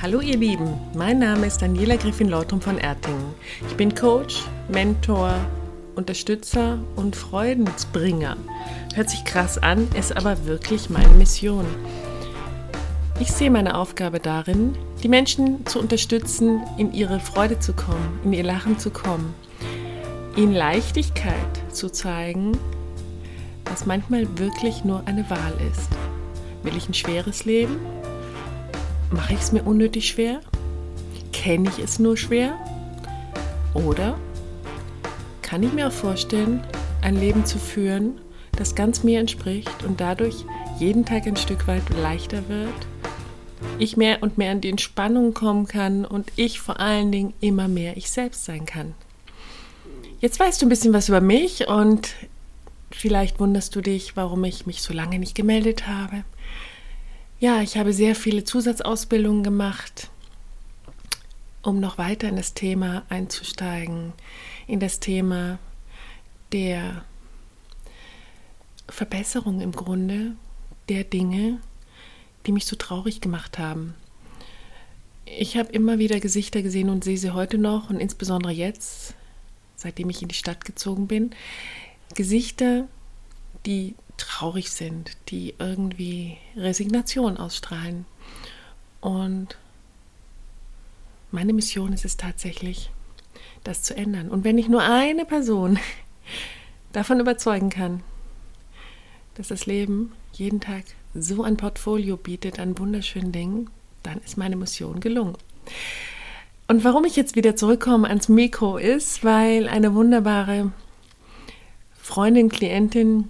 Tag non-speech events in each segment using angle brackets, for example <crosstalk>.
Hallo ihr Lieben, mein Name ist Daniela Griffin-Lautrum von Ertingen. Ich bin Coach, Mentor, Unterstützer und Freudensbringer. Hört sich krass an, ist aber wirklich meine Mission. Ich sehe meine Aufgabe darin, die Menschen zu unterstützen, in ihre Freude zu kommen, in ihr Lachen zu kommen, ihnen Leichtigkeit zu zeigen, was manchmal wirklich nur eine Wahl ist. Will ich ein schweres Leben Mache ich es mir unnötig schwer? Kenne ich es nur schwer? Oder kann ich mir auch vorstellen, ein Leben zu führen, das ganz mir entspricht und dadurch jeden Tag ein Stück weit leichter wird? Ich mehr und mehr in die Entspannung kommen kann und ich vor allen Dingen immer mehr ich selbst sein kann. Jetzt weißt du ein bisschen was über mich und vielleicht wunderst du dich, warum ich mich so lange nicht gemeldet habe. Ja, ich habe sehr viele Zusatzausbildungen gemacht, um noch weiter in das Thema einzusteigen, in das Thema der Verbesserung im Grunde der Dinge, die mich so traurig gemacht haben. Ich habe immer wieder Gesichter gesehen und sehe sie heute noch und insbesondere jetzt, seitdem ich in die Stadt gezogen bin, Gesichter, die traurig sind, die irgendwie Resignation ausstrahlen. Und meine Mission ist es tatsächlich, das zu ändern. Und wenn ich nur eine Person <laughs> davon überzeugen kann, dass das Leben jeden Tag so ein Portfolio bietet an wunderschönen Dingen, dann ist meine Mission gelungen. Und warum ich jetzt wieder zurückkomme ans Mikro ist, weil eine wunderbare Freundin, Klientin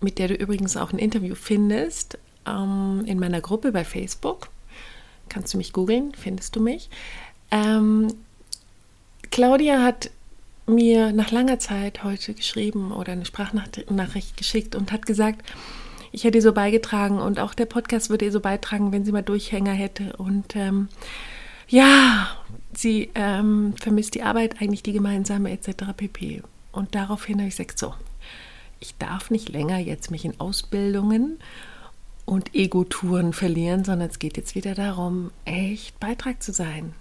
mit der du übrigens auch ein Interview findest, ähm, in meiner Gruppe bei Facebook. Kannst du mich googeln, findest du mich. Ähm, Claudia hat mir nach langer Zeit heute geschrieben oder eine Sprachnachricht geschickt und hat gesagt, ich hätte ihr so beigetragen und auch der Podcast würde ihr so beitragen, wenn sie mal Durchhänger hätte. Und ähm, ja, sie ähm, vermisst die Arbeit, eigentlich die gemeinsame etc. pp. Und daraufhin habe ich gesagt, so, ich darf nicht länger jetzt mich in Ausbildungen und Ego-Touren verlieren, sondern es geht jetzt wieder darum, echt Beitrag zu sein.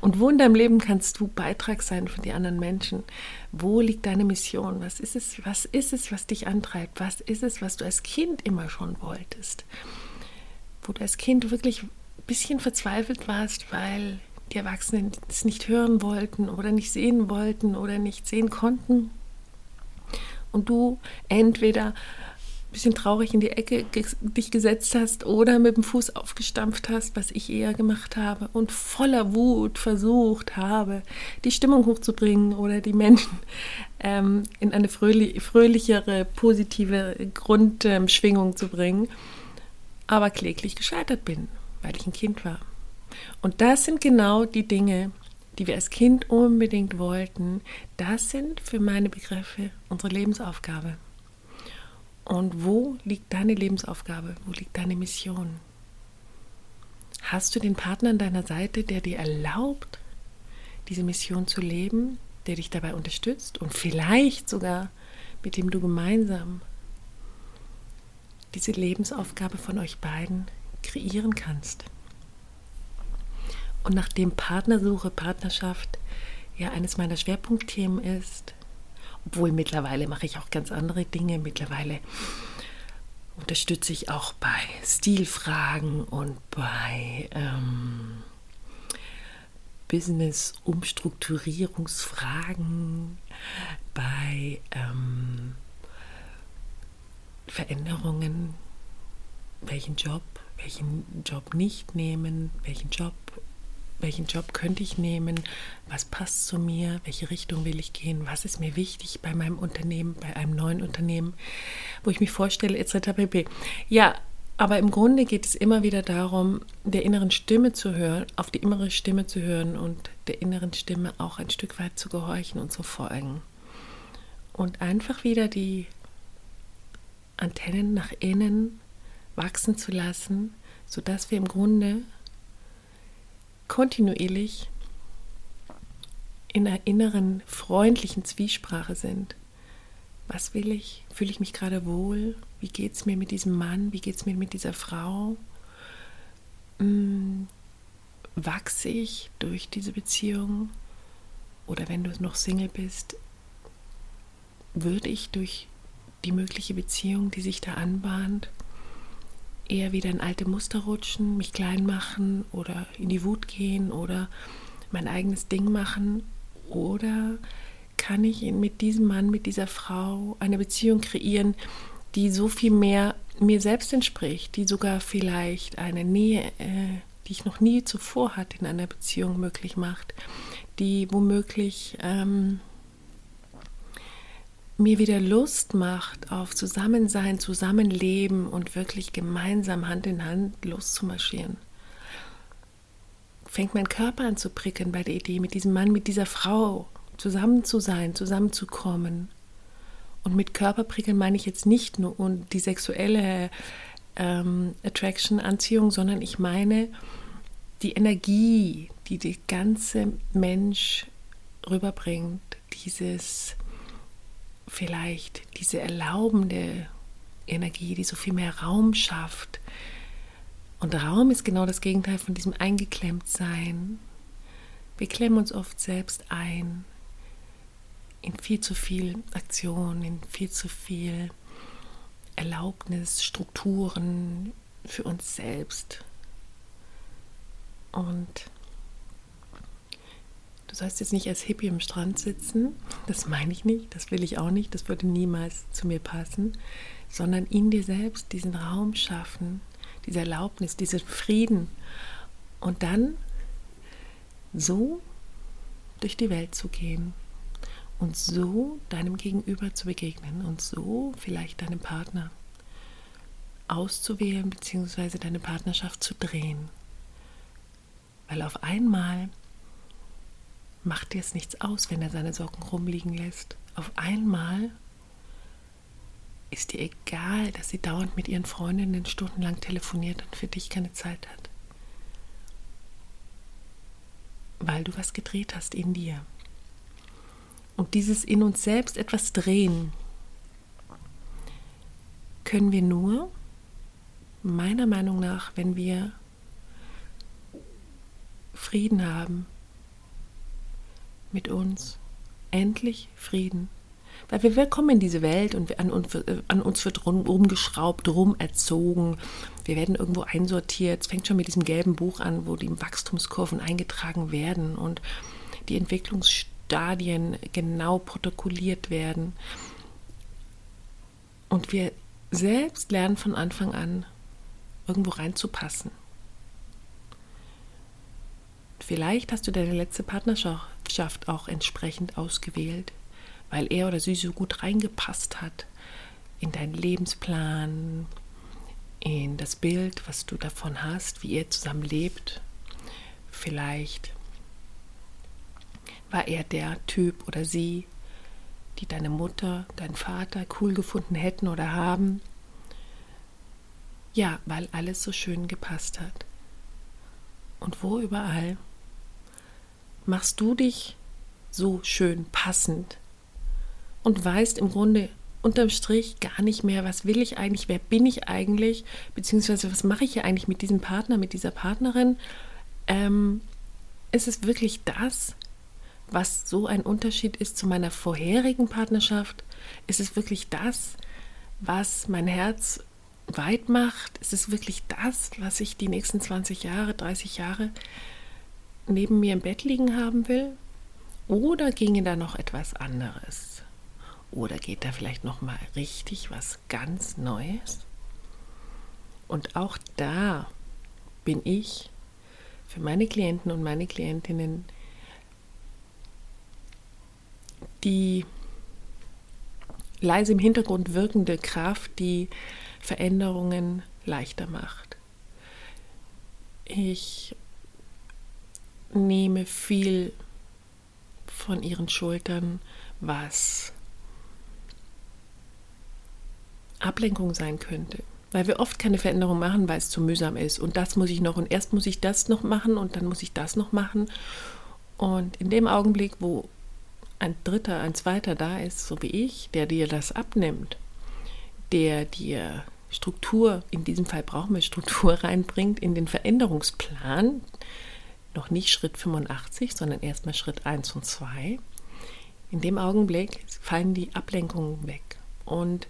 Und wo in deinem Leben kannst du Beitrag sein für die anderen Menschen? Wo liegt deine Mission? Was ist es, was ist es, was dich antreibt? Was ist es, was du als Kind immer schon wolltest? Wo du als Kind wirklich ein bisschen verzweifelt warst, weil die Erwachsenen es nicht hören wollten oder nicht sehen wollten oder nicht sehen konnten und du entweder ein bisschen traurig in die Ecke dich gesetzt hast oder mit dem Fuß aufgestampft hast, was ich eher gemacht habe und voller Wut versucht habe, die Stimmung hochzubringen oder die Menschen ähm, in eine fröhlich, fröhlichere, positive Grundschwingung zu bringen, aber kläglich gescheitert bin, weil ich ein Kind war. Und das sind genau die Dinge, die wir als Kind unbedingt wollten, das sind für meine Begriffe unsere Lebensaufgabe. Und wo liegt deine Lebensaufgabe? Wo liegt deine Mission? Hast du den Partner an deiner Seite, der dir erlaubt, diese Mission zu leben, der dich dabei unterstützt und vielleicht sogar mit dem du gemeinsam diese Lebensaufgabe von euch beiden kreieren kannst? Und nachdem Partnersuche, Partnerschaft ja eines meiner Schwerpunktthemen ist, obwohl mittlerweile mache ich auch ganz andere Dinge, mittlerweile unterstütze ich auch bei Stilfragen und bei ähm, Business-Umstrukturierungsfragen, bei ähm, Veränderungen, welchen Job, welchen Job nicht nehmen, welchen Job welchen Job könnte ich nehmen, was passt zu mir, welche Richtung will ich gehen, was ist mir wichtig bei meinem Unternehmen, bei einem neuen Unternehmen, wo ich mich vorstelle, etc. pp. Ja, aber im Grunde geht es immer wieder darum, der inneren Stimme zu hören, auf die innere Stimme zu hören und der inneren Stimme auch ein Stück weit zu gehorchen und zu folgen. Und einfach wieder die Antennen nach innen wachsen zu lassen, sodass wir im Grunde kontinuierlich in einer inneren, freundlichen Zwiesprache sind. Was will ich? Fühle ich mich gerade wohl? Wie geht es mir mit diesem Mann? Wie geht es mir mit dieser Frau? mm, wachse ich durch diese Beziehung oder wenn du noch Single bist, würde ich durch die mögliche Beziehung, die sich da anbahnt, eher wieder in alte Muster rutschen, mich klein machen oder in die Wut gehen oder mein eigenes Ding machen? Oder kann ich mit diesem Mann, mit dieser Frau eine Beziehung kreieren, die so viel mehr mir selbst entspricht, die sogar vielleicht eine Nähe, äh, die ich noch nie zuvor hatte in einer Beziehung möglich macht, die womöglich ähm, mir wieder Lust macht auf Zusammensein, Zusammenleben und wirklich gemeinsam Hand in Hand loszumarschieren. Fängt mein Körper an zu prickeln bei der Idee, mit diesem Mann, mit dieser Frau zusammen zu sein, zusammenzukommen. Und mit Körperprickeln meine ich jetzt nicht nur die sexuelle ähm, Attraction, Anziehung, sondern ich meine die Energie, die der ganze Mensch rüberbringt, dieses vielleicht diese erlaubende Energie, die so viel mehr Raum schafft. Und Raum ist genau das Gegenteil von diesem Eingeklemmtsein. Wir klemmen uns oft selbst ein in viel zu viel Aktion, in viel zu viel Erlaubnis, Strukturen für uns selbst. Und Du sollst jetzt nicht als Hippie im Strand sitzen, das meine ich nicht, das will ich auch nicht, das würde niemals zu mir passen, sondern in dir selbst diesen Raum schaffen, diese Erlaubnis, diesen Frieden und dann so durch die Welt zu gehen und so deinem Gegenüber zu begegnen und so vielleicht deinem Partner auszuwählen bzw. deine Partnerschaft zu drehen. Weil auf einmal macht dir es nichts aus, wenn er seine Socken rumliegen lässt. Auf einmal ist dir egal, dass sie dauernd mit ihren Freundinnen stundenlang telefoniert und für dich keine Zeit hat. Weil du was gedreht hast in dir. Und dieses in uns selbst etwas drehen, können wir nur, meiner Meinung nach, wenn wir Frieden haben mit uns. Endlich Frieden. Weil wir, wir kommen in diese Welt und an uns, an uns wird rum, rumgeschraubt, rumerzogen. Wir werden irgendwo einsortiert. Es fängt schon mit diesem gelben Buch an, wo die Wachstumskurven eingetragen werden und die Entwicklungsstadien genau protokolliert werden. Und wir selbst lernen von Anfang an, irgendwo reinzupassen. Vielleicht hast du deine letzte Partnerschaft auch entsprechend ausgewählt, weil er oder sie so gut reingepasst hat in deinen Lebensplan, in das Bild, was du davon hast, wie ihr zusammen lebt. Vielleicht war er der Typ oder sie, die deine Mutter, dein Vater cool gefunden hätten oder haben. Ja, weil alles so schön gepasst hat. Und wo überall machst du dich so schön passend und weißt im Grunde unterm Strich gar nicht mehr, was will ich eigentlich, wer bin ich eigentlich, beziehungsweise was mache ich hier eigentlich mit diesem Partner, mit dieser Partnerin. Ähm, ist es wirklich das, was so ein Unterschied ist zu meiner vorherigen Partnerschaft? Ist es wirklich das, was mein Herz weit macht? Ist es wirklich das, was ich die nächsten 20 Jahre, 30 Jahre neben mir im Bett liegen haben will? Oder ginge da noch etwas anderes? Oder geht da vielleicht noch mal richtig was ganz Neues? Und auch da bin ich für meine Klienten und meine Klientinnen die leise im Hintergrund wirkende Kraft, die Veränderungen leichter macht. Ich nehme viel von ihren Schultern, was Ablenkung sein könnte. Weil wir oft keine Veränderung machen, weil es zu mühsam ist. Und das muss ich noch. Und erst muss ich das noch machen und dann muss ich das noch machen. Und in dem Augenblick, wo ein Dritter, ein Zweiter da ist, so wie ich, der dir das abnimmt, der dir Struktur, in diesem Fall brauchen wir Struktur <laughs> reinbringt, in den Veränderungsplan, noch nicht Schritt 85, sondern erstmal Schritt 1 und 2, in dem Augenblick fallen die Ablenkungen weg. Und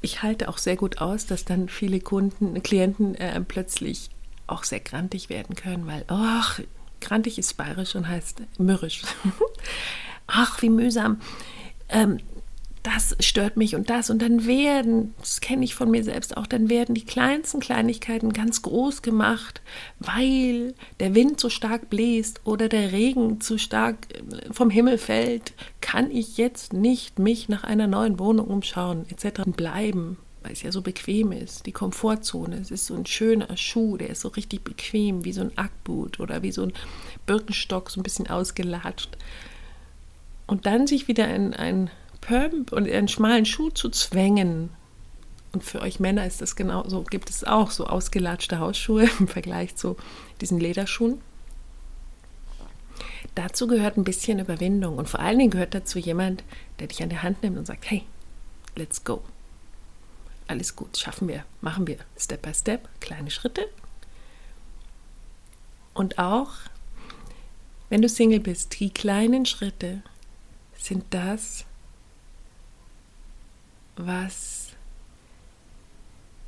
ich halte auch sehr gut aus, dass dann viele Kunden, Klienten äh, plötzlich auch sehr grantig werden können, weil, ach, grantig ist bayerisch und heißt mürrisch. <laughs> ach, wie mühsam. Ähm, das stört mich und das. Und dann werden, das kenne ich von mir selbst auch, dann werden die kleinsten Kleinigkeiten ganz groß gemacht, weil der Wind so stark bläst oder der Regen zu stark äh, vom Himmel fällt, kann ich jetzt nicht mich nach einer neuen Wohnung umschauen, etc. bleiben, weil es ja so bequem ist. Die Komfortzone, es ist so ein schöner Schuh, der ist so richtig bequem, wie so ein Ackboot oder wie so ein Birkenstock, so ein bisschen ausgelatscht. Und dann sich wieder in ein Pump und einen schmalen Schuh zu zwängen. Und für euch Männer ist das genau so, gibt es auch so ausgelatschte Hausschuhe <laughs> im Vergleich zu diesen Lederschuhen. Dazu gehört ein bisschen Überwindung und vor allen Dingen gehört dazu jemand, der dich an der Hand nimmt und sagt, hey, let's go. Alles gut, schaffen wir, machen wir, Step by Step, kleine Schritte. Und auch, wenn du Single bist, die kleinen Schritte sind das, was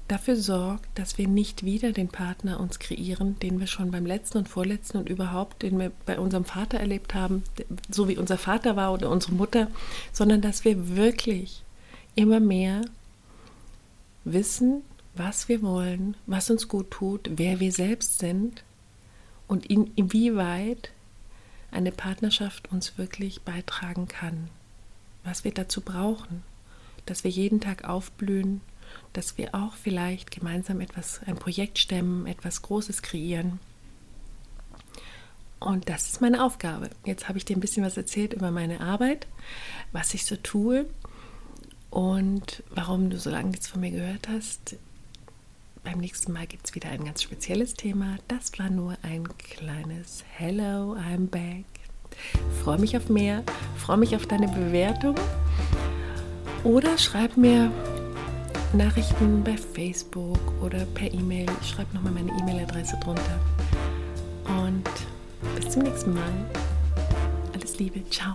dafür sorgt, dass wir nicht wieder den Partner uns kreieren, den wir schon beim letzten und vorletzten und überhaupt, den wir bei unserem Vater erlebt haben, so wie unser Vater war oder unsere Mutter, sondern dass wir wirklich immer mehr wissen, was wir wollen, was uns gut tut, wer wir selbst sind und in, inwieweit eine Partnerschaft uns wirklich beitragen kann, was wir dazu brauchen dass wir jeden Tag aufblühen, dass wir auch vielleicht gemeinsam etwas, ein Projekt stemmen, etwas Großes kreieren. Und das ist meine Aufgabe. Jetzt habe ich dir ein bisschen was erzählt über meine Arbeit, was ich so tue und warum du so lange nichts von mir gehört hast. Beim nächsten Mal gibt es wieder ein ganz spezielles Thema. Das war nur ein kleines Hello, I'm back. Freue mich auf mehr, freue mich auf deine Bewertung oder schreib mir Nachrichten bei Facebook oder per E-Mail. Ich schreibe nochmal meine E-Mail-Adresse drunter. Und bis zum nächsten Mal. Alles Liebe. Ciao.